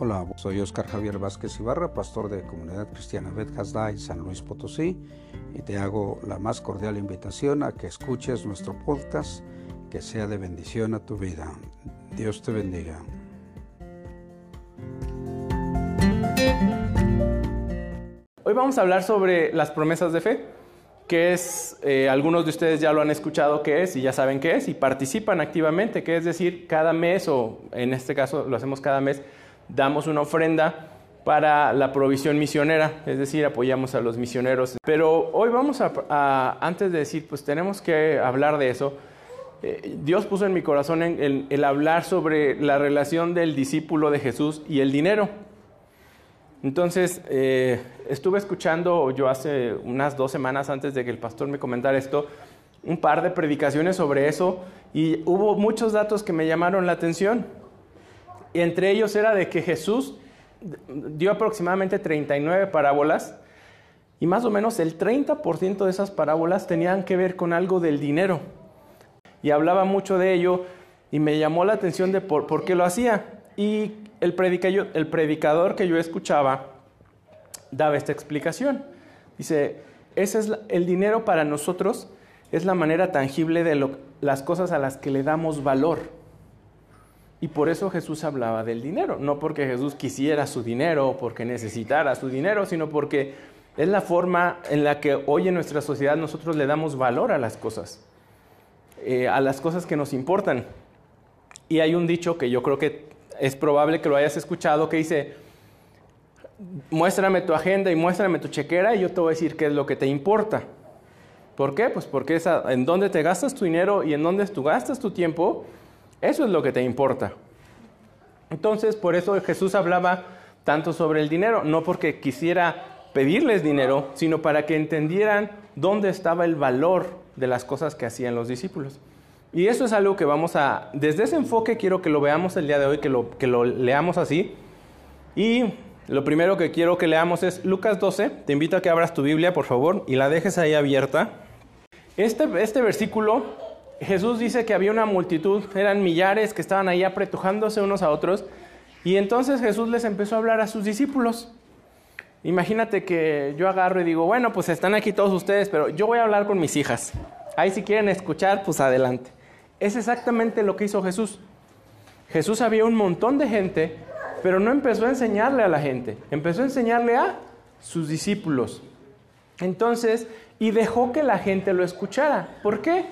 Hola, soy Oscar Javier Vázquez Ibarra, pastor de Comunidad Cristiana Bet en San Luis Potosí, y te hago la más cordial invitación a que escuches nuestro podcast, que sea de bendición a tu vida. Dios te bendiga. Hoy vamos a hablar sobre las promesas de fe, que es, eh, algunos de ustedes ya lo han escuchado qué es y ya saben qué es y participan activamente, que es decir, cada mes o en este caso lo hacemos cada mes damos una ofrenda para la provisión misionera, es decir, apoyamos a los misioneros. Pero hoy vamos a, antes de decir, pues tenemos que hablar de eso, eh, Dios puso en mi corazón el, hablar sobre la relación del discípulo de Jesús y el dinero. Entonces, eh, estuve escuchando yo hace unas dos semanas antes de que el pastor me comentara esto, un par de predicaciones sobre eso y hubo muchos datos que me llamaron la atención. Y entre ellos era de que Jesús dio aproximadamente 39 parábolas y más o menos el 30% de esas parábolas tenían que ver con algo del dinero. Y hablaba mucho de ello y me llamó la atención de por, qué lo hacía. Y el, el predicador que yo escuchaba daba esta explicación. Dice, ese es el dinero para nosotros es la manera tangible de las cosas a las que le damos valor. Y por eso Jesús hablaba del dinero, no porque Jesús quisiera su dinero o porque necesitara su dinero, sino porque es la forma en la que hoy en nuestra sociedad nosotros le damos valor a las cosas, eh, a las cosas que nos importan. Y hay un dicho que yo creo que es probable que lo hayas escuchado que dice, muéstrame tu agenda y muéstrame tu chequera y yo te voy a decir qué es lo que te importa. ¿Por qué? Pues porque es en dónde te gastas tu dinero y en dónde tú gastas tu tiempo eso es lo que te importa. Entonces, por eso Jesús hablaba tanto sobre el dinero, no porque quisiera pedirles dinero, sino para que entendieran dónde estaba el valor de las cosas que hacían los discípulos. Y eso es algo que vamos a, desde ese enfoque quiero que lo veamos el día de hoy, que lo, que lo leamos así. Y lo primero que quiero que leamos es Lucas 12. Te invito a que abras tu Biblia, por favor, y la dejes ahí abierta. Este, este versículo Jesús dice que había una multitud, eran millares que estaban ahí apretujándose unos a otros, y entonces Jesús les empezó a hablar a sus discípulos. Imagínate que yo agarro y digo, bueno, pues están aquí todos ustedes, pero yo voy a hablar con mis hijas. Ahí si quieren escuchar, pues adelante. Es exactamente lo que hizo Jesús. Jesús había un montón de gente, pero no empezó a enseñarle a la gente, empezó a enseñarle a sus discípulos. Entonces, y dejó que la gente lo escuchara. ¿Por qué?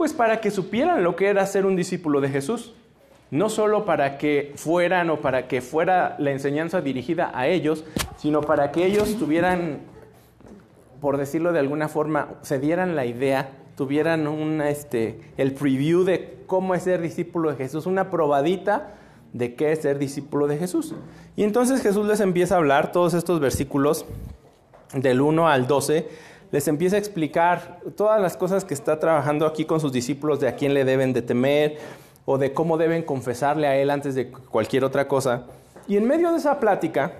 Pues para que supieran lo que era ser un discípulo de Jesús. No solo para que fueran o para que fuera la enseñanza dirigida a ellos, sino para que ellos tuvieran, por decirlo de alguna forma, se dieran la idea, tuvieran una, este, el preview de cómo es ser discípulo de Jesús, una probadita de qué es ser discípulo de Jesús. Y entonces Jesús les empieza a hablar todos estos versículos del 1 al 12 les empieza a explicar todas las cosas que está trabajando aquí con sus discípulos de a quién le deben de temer o de cómo deben confesarle a él antes de cualquier otra cosa. Y en medio de esa plática,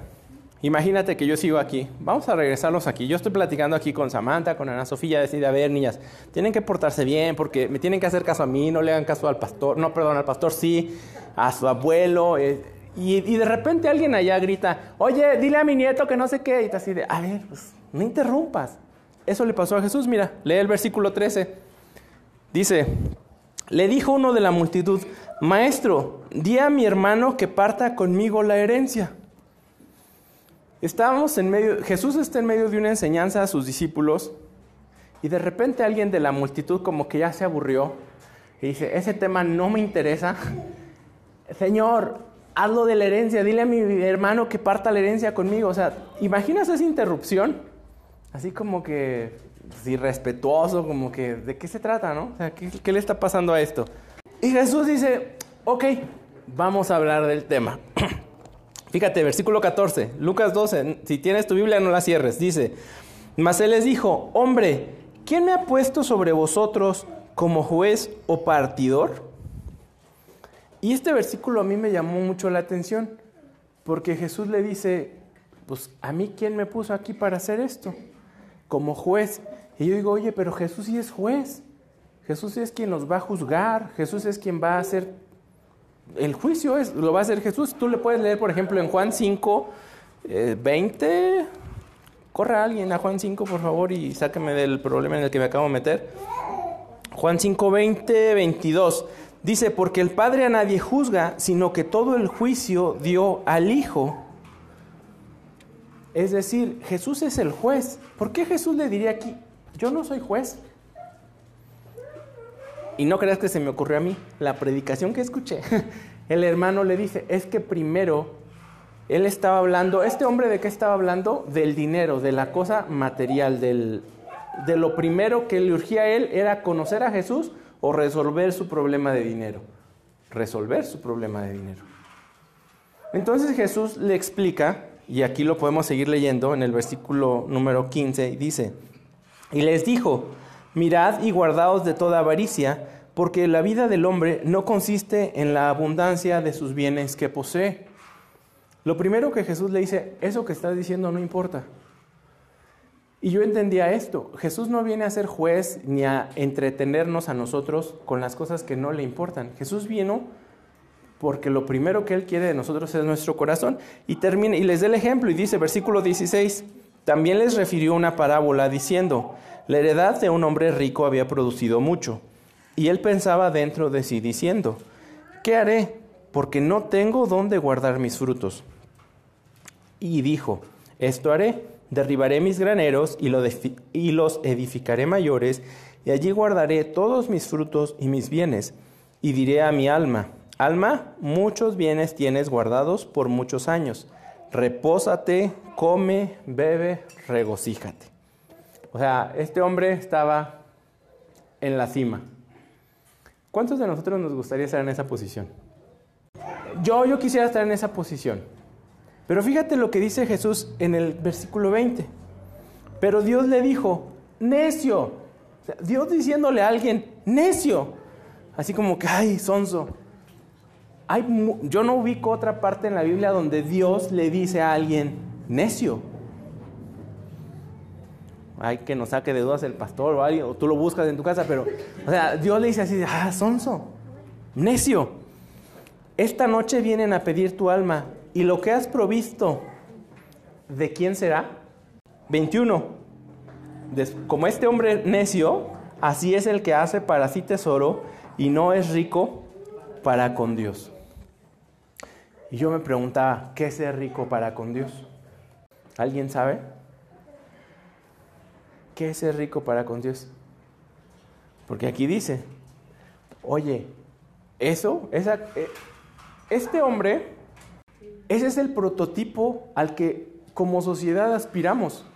imagínate que yo sigo aquí, vamos a regresarlos aquí. Yo estoy platicando aquí con Samantha, con Ana Sofía, decide, a ver, niñas, tienen que portarse bien porque me tienen que hacer caso a mí, no le hagan caso al pastor, no, perdón, al pastor sí, a su abuelo. Eh, y, y, de repente alguien allá grita, oye, dile a mi nieto que no sé qué, y te así de, a ver, pues no interrumpas. Eso le pasó a Jesús, mira, lee el versículo 13. Dice, le dijo uno de la multitud, maestro, di a mi hermano que parta conmigo la herencia. Estábamos en medio, Jesús está en medio de una enseñanza a sus discípulos y de repente alguien de la multitud como que ya se aburrió y dice, ese tema no me interesa. Señor, hazlo de la herencia, dile a mi hermano que parta la herencia conmigo. O sea, ¿imaginas esa interrupción? Así como que pues, irrespetuoso, como que, ¿de qué se trata, no? O sea, ¿qué, le está pasando a esto? Y Jesús dice, ok, vamos a hablar del tema. Fíjate, versículo 14, Lucas 12, si tienes tu Biblia no la cierres, dice, mas él les dijo, hombre, ¿quién me ha puesto sobre vosotros como juez o partidor? Y este versículo a mí me llamó mucho la atención, porque Jesús le dice, pues a mí quién me puso aquí para hacer esto como juez. Y yo digo, oye, pero Jesús sí es juez. Jesús es quien nos va a juzgar. Jesús es quien va a hacer el juicio es, lo va a hacer Jesús. Tú le puedes leer, por ejemplo, en Juan 5, 20. Eh, Corre alguien a Juan 5, por favor, y sáqueme del problema en el que me acabo de meter. Juan 5, 20, 22. Dice, porque el Padre a nadie juzga, sino que todo el juicio dio al Hijo. Es decir, Jesús es el juez. ¿Por qué Jesús le diría aquí, yo no soy juez? Y no creas que se me ocurrió a mí. La predicación que escuché, el hermano le dice, es que primero él estaba hablando, ¿este hombre de qué estaba hablando? Del dinero, de la cosa material, del, de lo primero que le urgía a él era conocer a Jesús o resolver su problema de dinero. Resolver su problema de dinero. Entonces Jesús le explica, y aquí lo podemos seguir leyendo en el versículo número 15, y dice, y les dijo, mirad y guardaos de toda avaricia, porque la vida del hombre no consiste en la abundancia de sus bienes que posee. Lo primero que Jesús le dice, eso que estás diciendo no importa. Y yo entendía esto, Jesús no viene a ser juez ni a entretenernos a nosotros con las cosas que no le importan. Jesús vino porque lo primero que Él quiere de nosotros es nuestro corazón. Y, termina, y les da el ejemplo y dice, versículo 16, también les refirió una parábola diciendo, la heredad de un hombre rico había producido mucho. Y él pensaba dentro de sí diciendo, ¿qué haré? Porque no tengo dónde guardar mis frutos. Y dijo, esto haré, derribaré mis graneros y, los edificaré mayores, y allí guardaré todos mis frutos y mis bienes. Y diré a mi alma, alma, muchos bienes tienes guardados por muchos años. Repósate, come, bebe, regocíjate. O sea, este hombre estaba en la cima. ¿Cuántos de nosotros nos gustaría estar en esa posición? Yo, yo quisiera estar en esa posición. Pero fíjate lo que dice Jesús en el versículo 20. Pero Dios le dijo, necio. Dios diciéndole a alguien, necio. Así como que, ay, sonso. Hay, yo no ubico otra parte en la Biblia donde Dios le dice a alguien, necio. Hay que nos saque de dudas el pastor o alguien, o tú lo buscas en tu casa, pero, o sea, Dios le dice así, ah, sonso, necio. Esta noche vienen a pedir tu alma ¿Y lo que has provisto, de quién será? 21. Como este hombre necio, así es el que hace para sí tesoro y no es rico para con Dios. Y yo me preguntaba, ¿qué es ser rico para con Dios? ¿Alguien sabe? ¿Qué es ser rico para con Dios? Porque aquí dice, oye, eso, esa, eh, este hombre ese es el prototipo al que como sociedad aspiramos.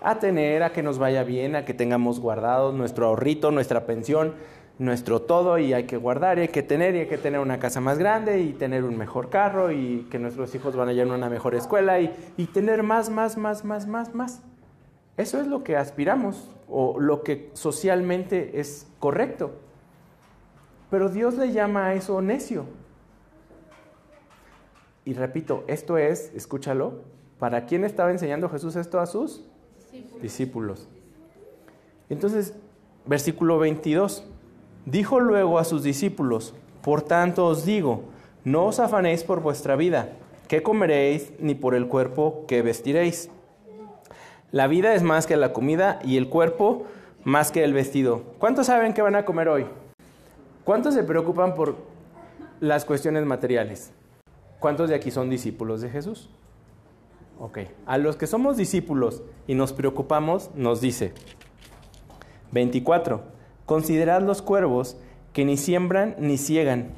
A tener, a que nos vaya bien, a que tengamos guardado nuestro ahorrito, nuestra pensión, nuestro todo y hay que guardar y hay que tener y hay que tener una casa más grande y tener un mejor carro y que nuestros hijos van a ir a una mejor escuela y, y tener más, más, más, más, más, más. Eso es lo que aspiramos o lo que socialmente es correcto. Pero Dios le llama a eso necio. Y repito, esto es, escúchalo, ¿para quién estaba enseñando Jesús esto a sus discípulos? Entonces, versículo 22, dijo luego a sus discípulos, por tanto os digo, no os afanéis por vuestra vida, qué comeréis, ni por el cuerpo que vestiréis. La vida es más que la comida y el cuerpo más que el vestido. ¿Cuántos saben qué van a comer hoy? ¿Cuántos se preocupan por las cuestiones materiales? ¿Cuántos de aquí son discípulos de Jesús? Ok, a los que somos discípulos y nos preocupamos, nos dice 24. Considerad los cuervos que ni siembran ni ciegan,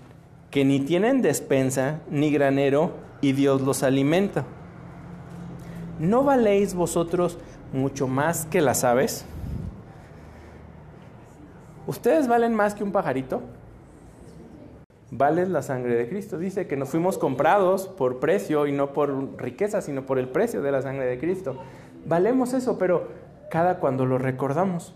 que ni tienen despensa ni granero, y Dios los alimenta. ¿No valéis vosotros mucho más que las aves? ¿Ustedes valen más que un pajarito? vale la sangre de Cristo. Dice que nos fuimos comprados por precio y no por riqueza, sino por el precio de la sangre de Cristo. Valemos eso, pero cada cuando lo recordamos.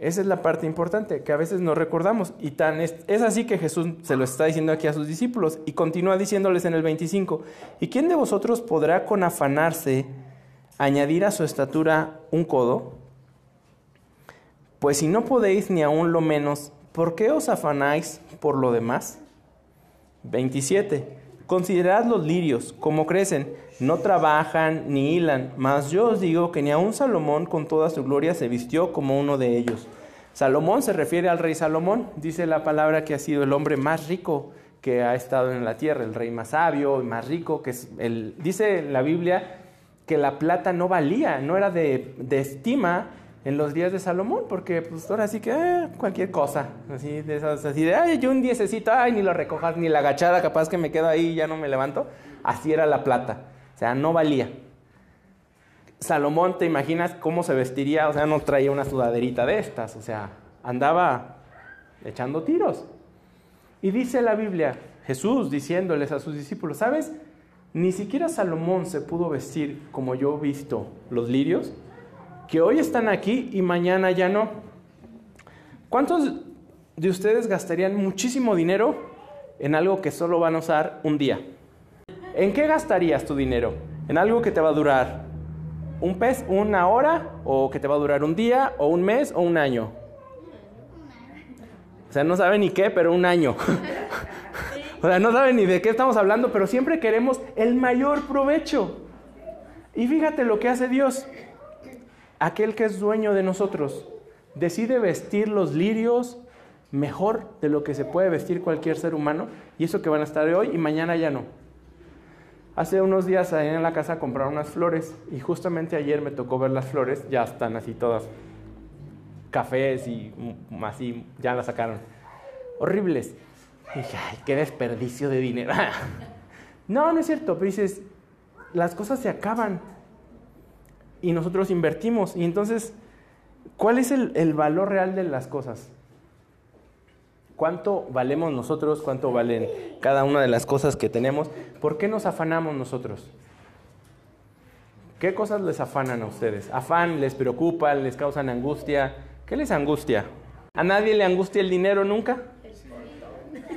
Esa es la parte importante, que a veces no recordamos. Y tan es, es, así que Jesús se lo está diciendo aquí a sus discípulos y continúa diciéndoles en el 25, ¿y quién de vosotros podrá con afanarse añadir a su estatura un codo? Pues si no podéis ni aún lo menos ¿por qué os afanáis por lo demás? 27. Considerad los lirios, como crecen, no trabajan ni hilan, mas yo os digo que ni aun Salomón con toda su gloria se vistió como uno de ellos. Salomón se refiere al rey Salomón, dice la palabra que ha sido el hombre más rico que ha estado en la tierra, el rey más sabio y más rico, que es el, dice la Biblia que la plata no valía, no era de, estima en los días de Salomón, porque pues ahora sí que eh, cualquier cosa, así de esas, así de, ay, yo un diececito, ay, ni lo recojas, ni la agachada, capaz que me quedo ahí y ya no me levanto, así era la plata, o sea, no valía. Salomón, ¿te imaginas cómo se vestiría? O sea, no traía una sudaderita de estas, o sea, andaba echando tiros. Y dice la Biblia, Jesús diciéndoles a sus discípulos, ¿sabes? Ni siquiera Salomón se pudo vestir como yo he visto los lirios, que hoy están aquí y mañana ya no. ¿Cuántos de ustedes gastarían muchísimo dinero en algo que solo van a usar un día? ¿En qué gastarías tu dinero? ¿En algo que te va a durar un pez, una hora, o que te va a durar un día, o un mes, o un año? O sea, no sabe ni qué, pero un año. o sea, no sabe ni de qué estamos hablando, pero siempre queremos el mayor provecho. Y fíjate lo que hace Dios. Aquel que es dueño de nosotros decide vestir los lirios mejor de lo que se puede vestir cualquier ser humano. Y eso que van a estar hoy y mañana ya no. Hace unos días ahí en la casa compraron unas flores y justamente ayer me tocó ver las flores, ya están así todas cafés y así, ya la sacaron. Horribles. Y dije, ay, qué desperdicio de dinero. no, no es cierto, pero dices, las cosas se acaban y nosotros invertimos. Y entonces, ¿cuál es el, valor real de las cosas? ¿Cuánto valemos nosotros? ¿Cuánto valen cada una de las cosas que tenemos? ¿Por qué nos afanamos nosotros? ¿Qué cosas les afanan a ustedes? ¿Afán les preocupa? ¿Les causan angustia? ¿Qué les angustia? ¿A nadie le angustia el dinero nunca?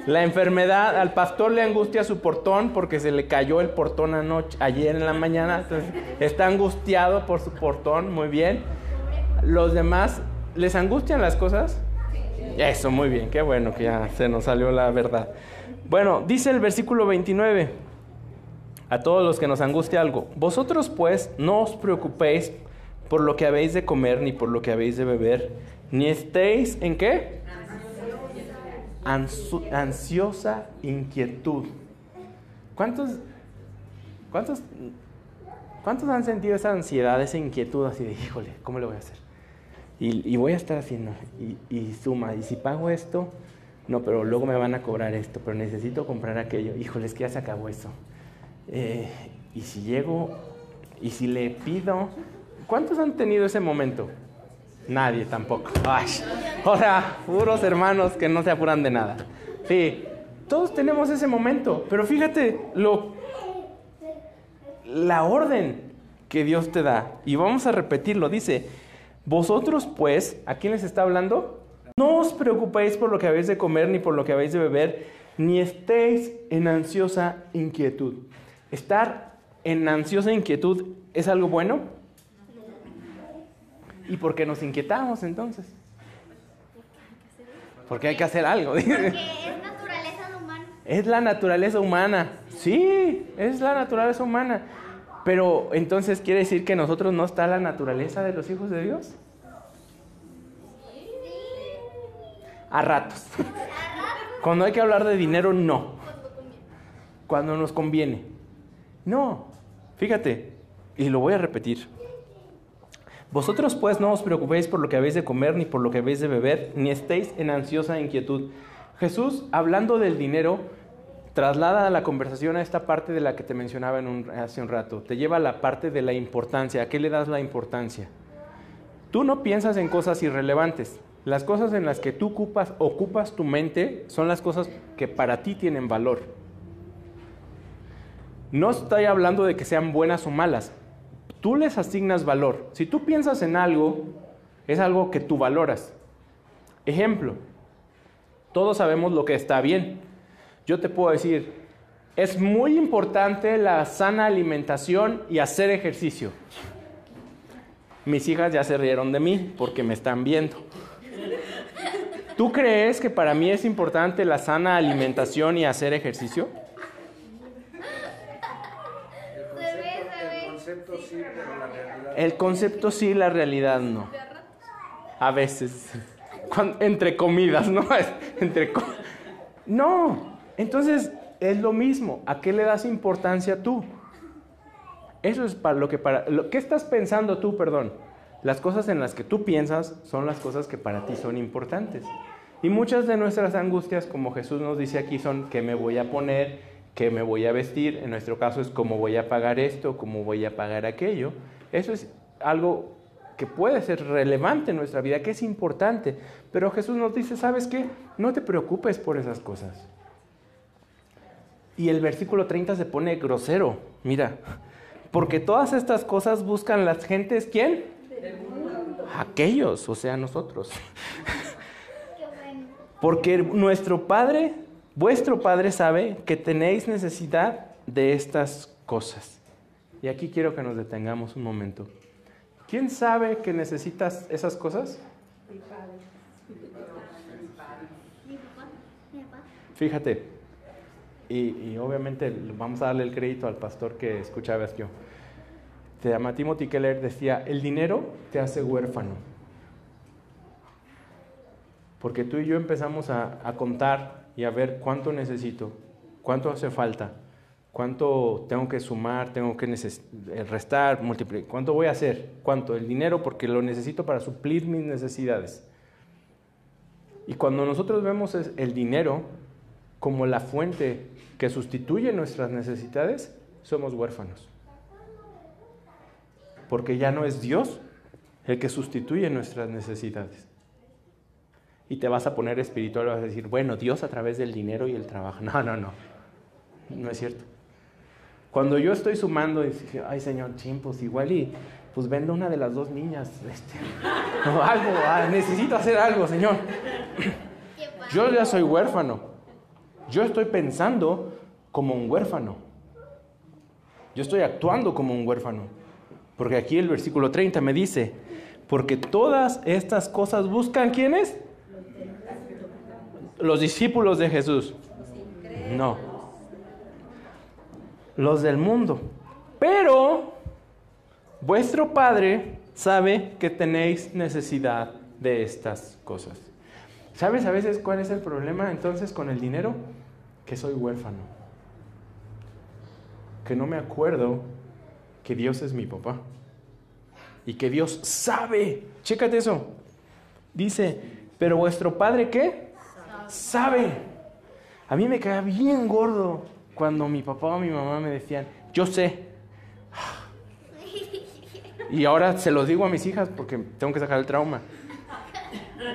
La enfermedad, al pastor le angustia su portón porque se le cayó el portón anoche, ayer en la mañana, entonces está angustiado por su portón, muy bien. Los demás, ¿les angustian las cosas? Eso, muy bien, qué bueno que ya se nos salió la verdad. Bueno, dice el versículo 29, a todos los que nos angustia algo, vosotros pues no os preocupéis por lo que habéis de comer, ni por lo que habéis de beber, ni estéis en qué? Ansiosa inquietud. ¿Cuántos, cuántos, ¿Cuántos han sentido esa ansiedad, esa inquietud así de, híjole, ¿cómo lo voy a hacer? Y, voy a estar haciendo, y, suma, y si pago esto, no, pero luego me van a cobrar esto, pero necesito comprar aquello, híjole, es que ya se acabó eso. Eh, y si llego, y si le pido, ¿Cuántos han tenido ese momento? Nadie tampoco. Ay, ahora, puros hermanos que no se apuran de nada. Sí, todos tenemos ese momento, pero fíjate lo, la orden que Dios te da. Y vamos a repetirlo. Dice, vosotros pues, ¿a quién les está hablando? No os preocupéis por lo que habéis de comer ni por lo que habéis de beber, ni estéis en ansiosa inquietud. Estar en ansiosa inquietud es algo bueno. ¿Y por qué nos inquietamos entonces? Porque hay que hacer algo. Porque es naturaleza humana. Es la naturaleza humana. Sí, es la naturaleza humana. Pero entonces quiere decir que nosotros no está la naturaleza de los hijos de Dios. A ratos. Cuando hay que hablar de dinero, no. Cuando nos conviene. No. Fíjate, y lo voy a repetir. Vosotros pues no os preocupéis por lo que habéis de comer ni por lo que habéis de beber, ni estéis en ansiosa inquietud. Jesús, hablando del dinero, traslada la conversación a esta parte de la que te mencionaba en hace un rato. Te lleva a la parte de la importancia. ¿A qué le das la importancia? Tú no piensas en cosas irrelevantes. Las cosas en las que tú ocupas tu mente son las cosas que para ti tienen valor. No estoy hablando de que sean buenas o malas. Tú les asignas valor. Si tú piensas en algo, es algo que tú valoras. Ejemplo, todos sabemos lo que está bien. Yo te puedo decir, es muy importante la sana alimentación y hacer ejercicio. Mis hijas ya se rieron de mí porque me están viendo. ¿Tú crees que para mí es importante la sana alimentación y hacer ejercicio? Se ve, se ve. concepto El concepto sí, la realidad no. A veces. Entre comidas, ¿no? entre no. Entonces, es lo mismo. ¿A qué le das importancia tú? Eso es para lo que para... Lo, ¿Qué estás pensando tú, perdón? Las cosas en las que tú piensas son las cosas que para ti son importantes. Y muchas de nuestras angustias, como Jesús nos dice aquí, son qué me voy a poner, qué me voy a vestir. En nuestro caso es cómo voy a pagar esto, cómo voy a pagar aquello. Eso es algo que puede ser relevante en nuestra vida, que es importante. Pero Jesús nos dice, ¿sabes qué? No te preocupes por esas cosas. Y el versículo 30 se pone grosero. Mira, porque todas estas cosas buscan las gentes, ¿quién? Aquellos, o sea, nosotros. Porque nuestro Padre, vuestro Padre sabe que tenéis necesidad de estas cosas. Y aquí quiero que nos detengamos un momento. ¿Quién sabe que necesitas esas cosas? Fíjate, y, y obviamente vamos a darle el crédito al pastor que escuchabas yo. Se llama Timothy Keller, decía, el dinero te hace huérfano. Porque tú y yo empezamos a, a contar y a ver cuánto necesito, cuánto hace falta, cuánto tengo que sumar, tengo que eh, restar, multiplicar, cuánto voy a hacer, cuánto, el dinero porque lo necesito para suplir mis necesidades. Y cuando nosotros vemos el dinero como la fuente que sustituye nuestras necesidades, somos huérfanos. Porque ya no es Dios el que sustituye nuestras necesidades. Y te vas a poner espiritual y vas a decir, bueno, Dios a través del dinero y el trabajo. No, no, no. No es cierto. Cuando yo estoy sumando y dije, ay Señor, ching, pues igual y pues vendo una de las dos niñas. este, o algo, ah, necesito hacer algo, Señor. Yo ya soy huérfano. Yo estoy pensando como un huérfano. Yo estoy actuando como un huérfano. Porque aquí el versículo 30 me dice, porque todas estas cosas buscan quiénes? Los discípulos de Jesús. No. Los del mundo. Pero vuestro Padre sabe que tenéis necesidad de estas cosas. ¿Sabes a veces cuál es el problema entonces con el dinero? Que soy huérfano. Que no me acuerdo que Dios es mi papá. Y que Dios sabe. Chécate eso. Dice, pero vuestro padre qué? Sabe. A mí me caía bien gordo cuando mi papá o mi mamá me decían, yo sé. Y ahora se los digo a mis hijas porque tengo que sacar el trauma.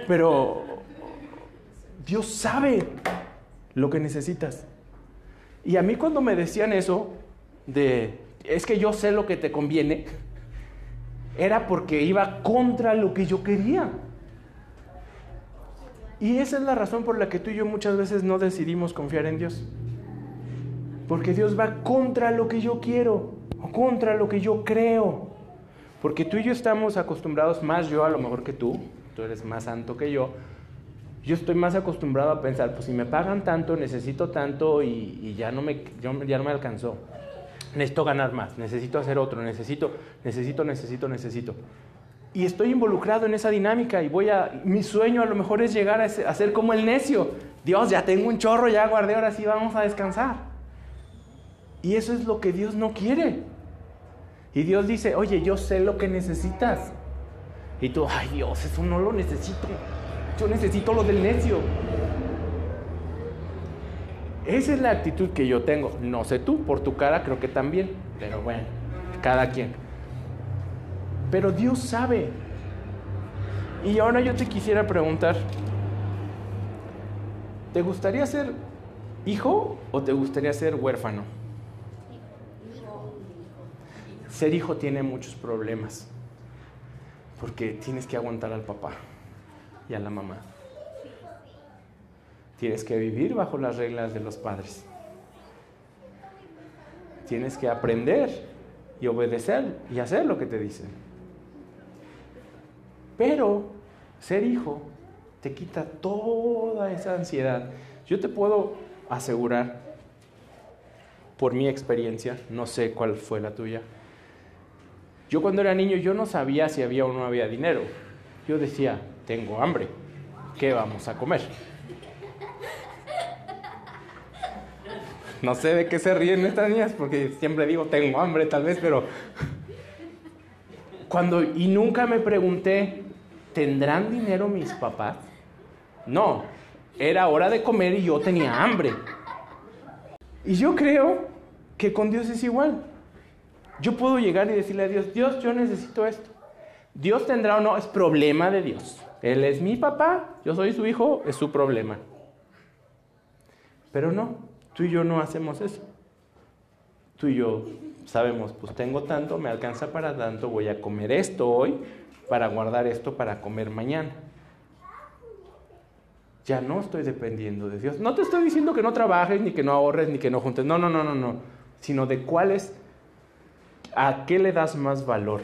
Pero Dios sabe lo que necesitas. Y a mí cuando me decían eso, de, es que yo sé lo que te conviene, era porque iba contra lo que yo quería. Y esa es la razón por la que tú y yo muchas veces no decidimos confiar en Dios. Porque Dios va contra lo que yo quiero, o contra lo que yo creo. Porque tú y yo estamos acostumbrados, más yo a lo mejor que tú, tú eres más santo que yo, yo estoy más acostumbrado a pensar, pues si me pagan tanto, necesito tanto y, y ya, no me, yo- ya no me alcanzó. Necesito ganar más, necesito hacer otro, necesito, necesito, necesito, necesito. Y estoy involucrado en esa dinámica y voy a, mi sueño a lo mejor es llegar a, ser como el necio. Dios, ya tengo un chorro, ya guardé, ahora sí vamos a descansar. Y eso es lo que Dios no quiere. Y Dios dice, oye, yo sé lo que necesitas. Y tú, ay Dios, eso no lo necesito. Yo necesito lo del necio. Esa es la actitud que yo tengo. No sé tú, por tu cara creo que también. Pero bueno, cada quien. Pero Dios sabe. Y ahora yo te quisiera preguntar, ¿te gustaría ser hijo o te gustaría ser huérfano? Ser hijo tiene muchos problemas, porque tienes que aguantar al papá y a la mamá. Tienes que vivir bajo las reglas de los padres. Tienes que aprender y obedecer y hacer lo que te dicen. Pero ser hijo te quita toda esa ansiedad. Yo te puedo asegurar, por mi experiencia, no sé cuál fue la tuya, yo cuando era niño yo no sabía si había o no había dinero. Yo decía, tengo hambre, ¿qué vamos a comer? No sé de qué se ríen estas niñas, porque siempre digo, tengo hambre tal vez, pero... Cuando, y nunca me pregunté, ¿tendrán dinero mis papás? No, era hora de comer y yo tenía hambre. Y yo creo que con Dios es igual. Yo puedo llegar y decirle a Dios, Dios, yo necesito esto. Dios tendrá o no, es problema de Dios. Él es mi papá, yo soy su hijo, es su problema. Pero no, tú y yo no hacemos eso. Tú y yo sabemos, pues tengo tanto, me alcanza para tanto, voy a comer esto hoy para guardar esto para comer mañana. Ya no estoy dependiendo de Dios. No te estoy diciendo que no trabajes, ni que no ahorres, ni que no juntes. No, no, no, no, no. Sino de cuál es, a qué le das más valor.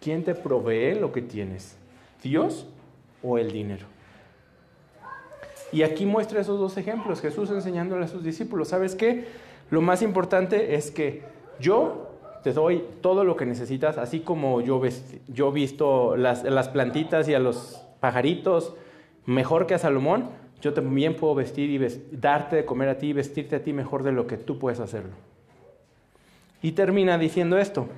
¿Quién te provee lo que tienes? ¿Dios o el dinero? Y aquí muestra esos dos ejemplos, Jesús enseñándole a sus discípulos, ¿sabes qué? Lo más importante es que yo te doy todo lo que necesitas, así como yo, yo visto las, las plantitas y a los pajaritos mejor que a Salomón, yo también puedo vestir y darte de comer a ti y vestirte a ti mejor de lo que tú puedes hacerlo. Y termina diciendo esto.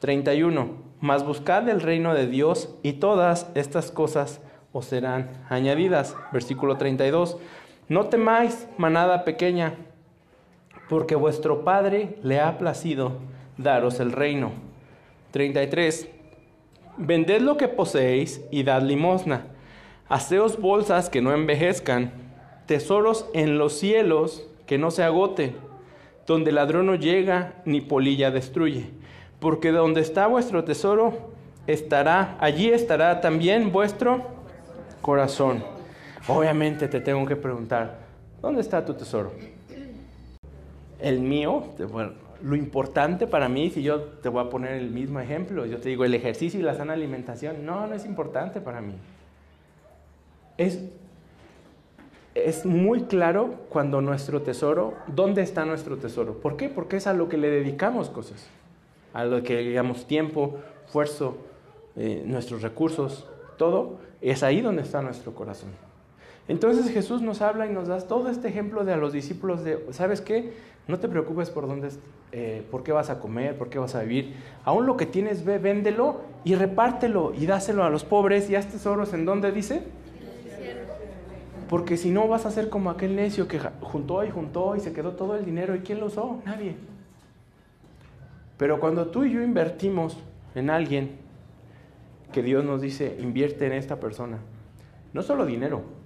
31. Mas buscad el reino de Dios y todas estas cosas os serán añadidas. Versículo 32. No temáis, manada pequeña, porque vuestro Padre le ha placido daros el reino. 33. Vended lo que poseéis y dad limosna. Haceos bolsas que no envejezcan, tesoros en los cielos que no se agoten, donde ladrón no llega ni polilla destruye. Porque donde está vuestro tesoro, estará, allí estará también vuestro corazón. Obviamente te tengo que preguntar, ¿dónde está tu tesoro? El mío, lo importante para mí, si yo te voy a poner el mismo ejemplo, yo te digo el ejercicio y la sana alimentación, no, no es importante para mí. Es, es muy claro cuando nuestro tesoro, ¿dónde está nuestro tesoro? ¿Por qué? Porque es a lo que le dedicamos cosas, a lo que digamos tiempo, esfuerzo, eh, nuestros recursos, todo, es ahí donde está nuestro corazón. Entonces Jesús nos habla y nos da todo este ejemplo de a los discípulos de, ¿sabes qué? No te preocupes por dónde, eh, por qué vas a comer, por qué vas a vivir. Aún lo que tienes, ve, véndelo y repártelo y dáselo a los pobres y haz tesoros en donde dice. Porque si no vas a ser como aquel necio que juntó y juntó y se quedó todo el dinero. ¿Y quién lo usó? Nadie. Pero cuando tú y yo invertimos en alguien, que Dios nos dice, invierte en esta persona, no solo dinero.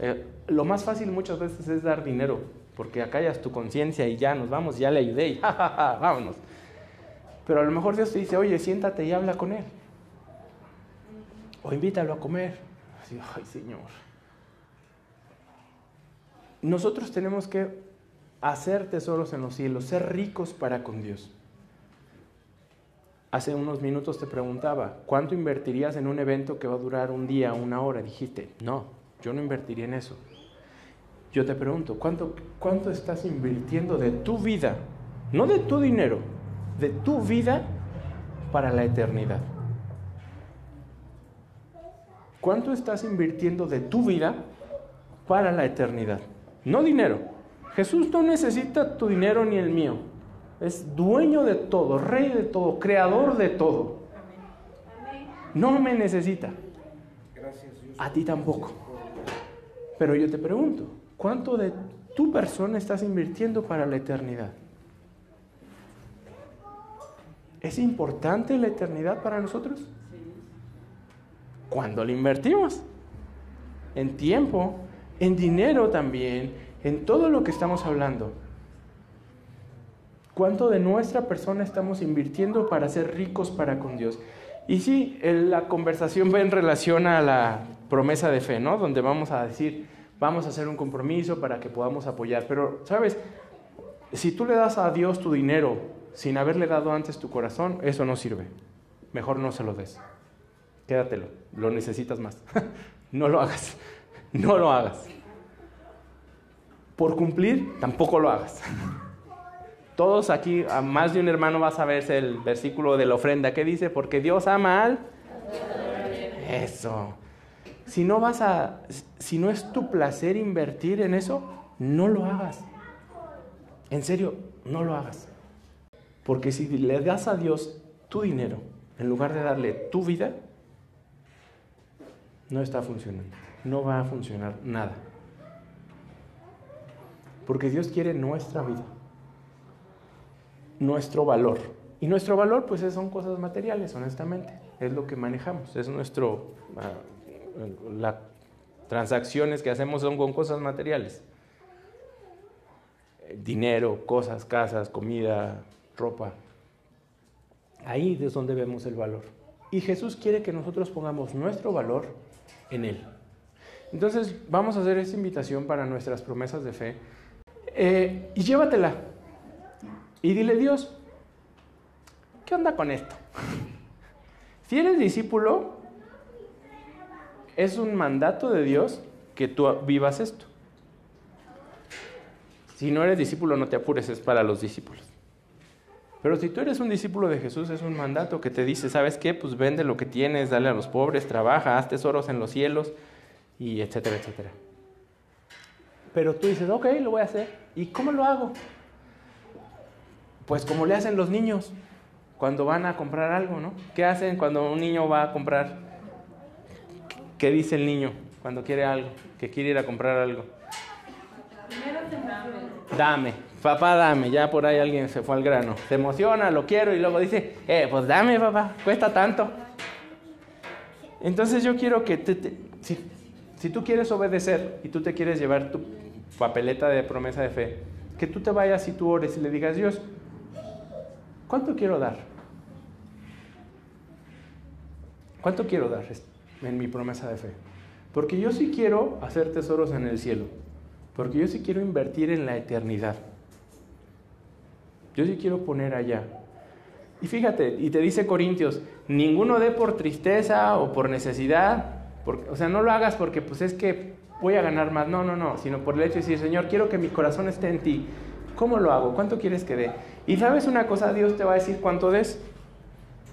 Eh, lo más fácil muchas veces es dar dinero, porque acallas tu conciencia y ya nos vamos, ya le ayudé y ja, vámonos. Pero a lo mejor Dios te dice, oye, siéntate y habla con él. O invítalo a comer. Así, ay Señor. Nosotros tenemos que hacer tesoros en los cielos, ser ricos para con Dios. Hace unos minutos te preguntaba, ¿cuánto invertirías en un evento que va a durar un día, una hora? Dijiste, no, yo no invertiría en eso. Yo te pregunto, ¿cuánto, ¿cuánto estás invirtiendo de tu vida? No de tu dinero, de tu vida para la eternidad. ¿Cuánto estás invirtiendo de tu vida para la eternidad? No dinero. Jesús no necesita tu dinero ni el mío. Es dueño de todo, rey de todo, creador de todo. No me necesita. A ti tampoco. Pero yo te pregunto, ¿cuánto de tu persona estás invirtiendo para la eternidad? ¿Es importante la eternidad para nosotros? ¿Cuándo la invertimos? En tiempo, en dinero también, en todo lo que estamos hablando. ¿Cuánto de nuestra persona estamos invirtiendo para ser ricos para con Dios? Y sí, la conversación va en relación a la promesa de fe, ¿no? Donde vamos a decir, vamos a hacer un compromiso para que podamos apoyar. Pero, ¿sabes? Si tú le das a Dios tu dinero sin haberle dado antes tu corazón, eso no sirve. Mejor no se lo des. quédatelo, lo necesitas más. no lo hagas, no lo hagas. Por cumplir, tampoco lo hagas. Todos aquí, a más de un hermano va a saberse el versículo de la ofrenda que dice, porque Dios ama al... Eso. Si no vas a, si no es tu placer invertir en eso, no lo hagas. En serio, no lo hagas. Porque si le das a Dios tu dinero en lugar de darle tu vida, no está funcionando. No va a funcionar nada. Porque Dios quiere nuestra vida, nuestro valor. Y nuestro valor, pues son cosas materiales, honestamente. Es lo que manejamos. Es nuestro. Uh, las transacciones que hacemos son con cosas materiales. Dinero, cosas, casas, comida, ropa. Ahí es donde vemos el valor. Y Jesús quiere que nosotros pongamos nuestro valor en Él. Entonces vamos a hacer esta invitación para nuestras promesas de fe. Eh, y llévatela. Y dile, Dios, ¿qué onda con esto? Si eres discípulo, es un mandato de Dios que tú vivas esto. Si no eres discípulo, no te apures, es para los discípulos. Pero si tú eres un discípulo de Jesús, es un mandato que te dice, ¿sabes qué? Pues vende lo que tienes, dale a los pobres, trabaja, haz tesoros en los cielos, y etcétera, etcétera. Pero tú dices, ok, lo voy a hacer. ¿Y cómo lo hago? Pues como le hacen los niños cuando van a comprar algo, ¿no? ¿Qué hacen cuando un niño va a comprar? ¿Qué dice el niño cuando quiere algo? Que quiere ir a comprar algo. Dame, papá, dame. Ya por ahí alguien se fue al grano. Se emociona, lo quiero y luego dice, eh, pues dame, papá, cuesta tanto. Entonces yo quiero que te, si, si tú quieres obedecer y tú te quieres llevar tu papeleta de promesa de fe, que tú te vayas y tú ores y le digas, Dios, ¿cuánto quiero dar? ¿Cuánto quiero dar en mi promesa de fe? Porque yo sí quiero hacer tesoros en el cielo. Porque yo sí quiero invertir en la eternidad. Yo sí quiero poner allá. Y fíjate, y te dice Corintios, ninguno dé por tristeza o por necesidad. o sea, no lo hagas porque pues es que voy a ganar más. No, no, no, sino por el hecho de decir, Señor, quiero que mi corazón esté en ti. ¿Cómo lo hago? ¿Cuánto quieres que dé? Y sabes una cosa, Dios te va a decir cuánto des.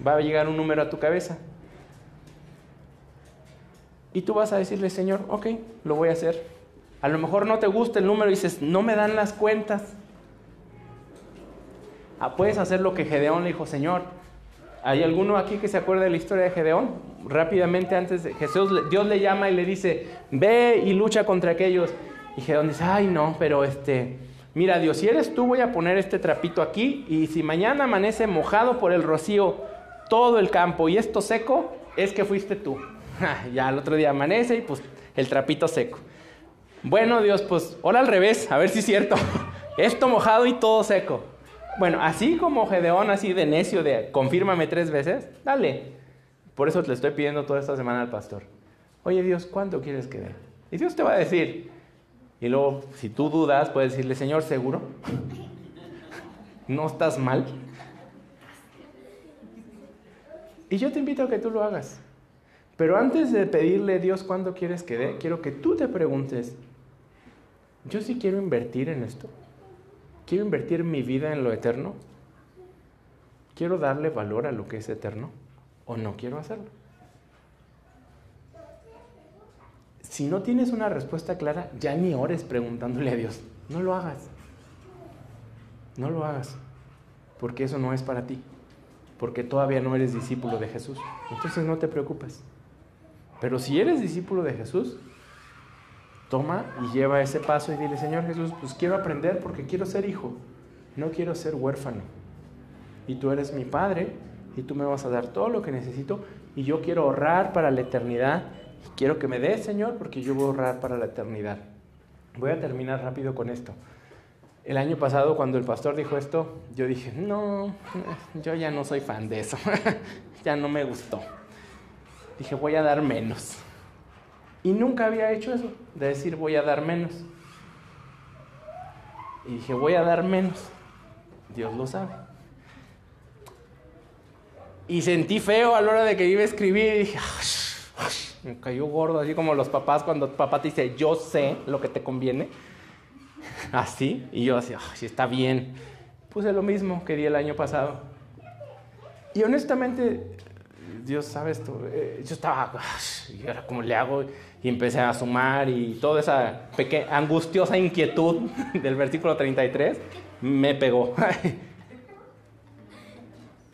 Va a llegar un número a tu cabeza. Y tú vas a decirle, Señor, ok, lo voy a hacer. A lo mejor no te gusta el número y dices, no me dan las cuentas. Ah, puedes hacer lo que Gedeón le dijo, Señor. ¿Hay alguno aquí que se acuerde de la historia de Gedeón? Rápidamente antes de Jesús, Dios le llama y le dice, ve y lucha contra aquellos. Y Gedeón dice, ay no, pero este, mira Dios, si eres tú voy a poner este trapito aquí y si mañana amanece mojado por el rocío todo el campo y esto seco, es que fuiste tú. ya el otro día amanece y pues el trapito seco. Bueno, Dios, pues ahora al revés, a ver si es cierto. Esto mojado y todo seco. Bueno, así como Gedeón, así de necio, de confírmame tres veces, dale. Por eso le estoy pidiendo toda esta semana al pastor. Oye Dios, ¿cuánto quieres que dé? Y Dios te va a decir. Y luego, si tú dudas, puedes decirle, Señor, ¿seguro? ¿No estás mal? Y yo te invito a que tú lo hagas. Pero antes de pedirle a Dios cuánto quieres que dé, quiero que tú te preguntes, yo sí quiero invertir en esto. Quiero invertir mi vida en lo eterno. Quiero darle valor a lo que es eterno o no quiero hacerlo. Si no tienes una respuesta clara, ya ni ores preguntándole a Dios. No lo hagas. No lo hagas. Porque eso no es para ti. Porque todavía no eres discípulo de Jesús. Entonces no te preocupes. Pero si eres discípulo de Jesús, toma y lleva ese paso y dile, Señor Jesús, pues quiero aprender porque quiero ser hijo, no quiero ser huérfano. Y tú eres mi Padre y tú me vas a dar todo lo que necesito y yo quiero ahorrar para la eternidad. Quiero que me des, Señor, porque yo voy a ahorrar para la eternidad. Voy a terminar rápido con esto. El año pasado, cuando el pastor dijo esto, yo dije, no, yo ya no soy fan de eso, ya no me gustó. Dije, voy a dar menos. Y nunca había hecho eso, de decir voy a dar menos. Y dije, voy a dar menos. Dios lo sabe. Y sentí feo a la hora de que iba a escribir y dije, me cayó gordo, así como los papás cuando papá te dice, yo sé lo que te conviene. Así, y yo así, sí está bien. Puse lo mismo que di el año pasado. Y honestamente, Dios sabe esto, eh, yo estaba, y ahora cómo le hago, y empecé a sumar y toda esa angustiosa inquietud del versículo 33 me pegó.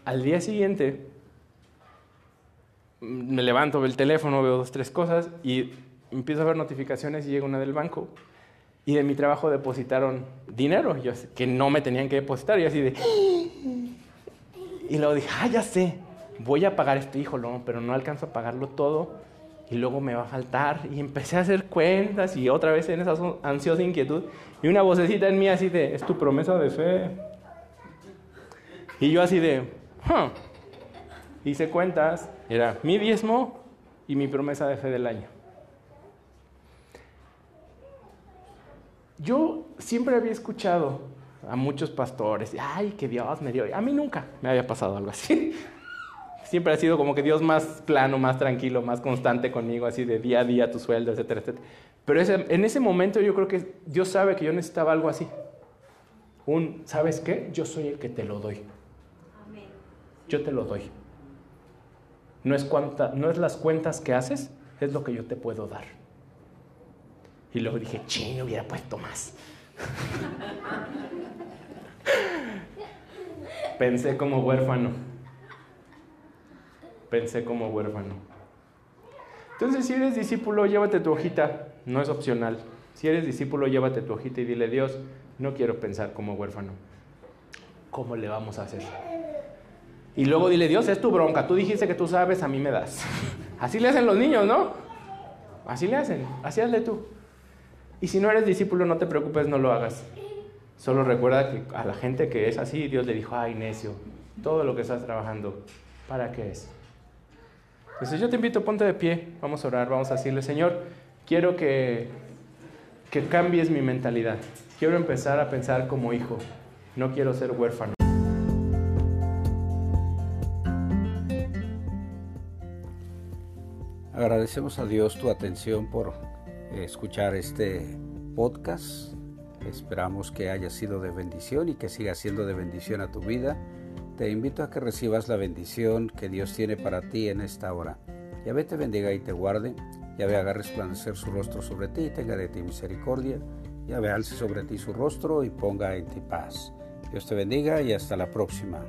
Al día siguiente me levanto, veo el teléfono, veo dos, tres cosas y empiezo a ver notificaciones y llega una del banco. Y de mi trabajo depositaron dinero, yo, que no me tenían que depositar. Y así de... Y luego dije, ah, ya sé, voy a pagar esto, híjolo, pero no alcanzo a pagarlo todo y luego me va a faltar. Y empecé a hacer cuentas y otra vez en esa ansiosa inquietud. Y una vocecita en mí así de, es tu promesa de fe. Y yo así de, huh. Hice cuentas, era mi diezmo y mi promesa de fe del año. Yo siempre había escuchado a muchos pastores, ay, que Dios me dio. A mí nunca me había pasado algo así. Siempre ha sido como que Dios más plano, más tranquilo, más constante conmigo, así de día a día tu sueldo, etcétera, etcétera. Pero en ese momento yo creo que Dios sabe que yo necesitaba algo así. Un, ¿sabes qué? Yo soy el que te lo doy. Yo te lo doy. No es, cuanta, no es las cuentas que haces, es lo que yo te puedo dar. Y luego dije, ching, hubiera puesto más. Pensé como huérfano. Pensé como huérfano. Entonces, si eres discípulo, llévate tu hojita, no es opcional. Si eres discípulo, llévate tu hojita y dile, Dios, no quiero pensar como huérfano. ¿Cómo le vamos a hacer? Y luego dile, Dios, es tu bronca, tú dijiste que tú sabes, a mí me das. Así le hacen los niños, ¿no? Así le hacen, así hazle tú. Y si no eres discípulo, no te preocupes, no lo hagas. Solo recuerda que a la gente que es así, Dios le dijo, ay, necio, todo lo que estás trabajando, ¿para qué es? Entonces yo te invito, ponte de pie, vamos a orar, vamos a decirle, Señor, quiero que, que cambies mi mentalidad. Quiero empezar a pensar como hijo, no quiero ser huérfano. Agradecemos a Dios tu atención por escuchar este podcast. Esperamos que haya sido de bendición y que siga siendo de bendición a tu vida. Te invito a que recibas la bendición que Dios tiene para ti en esta hora. Yahvé te bendiga y te guarde. Yahvé haga resplandecer su rostro sobre ti y tenga de ti misericordia. Yahvé alce sobre ti su rostro y ponga en ti paz. Dios te bendiga y hasta la próxima.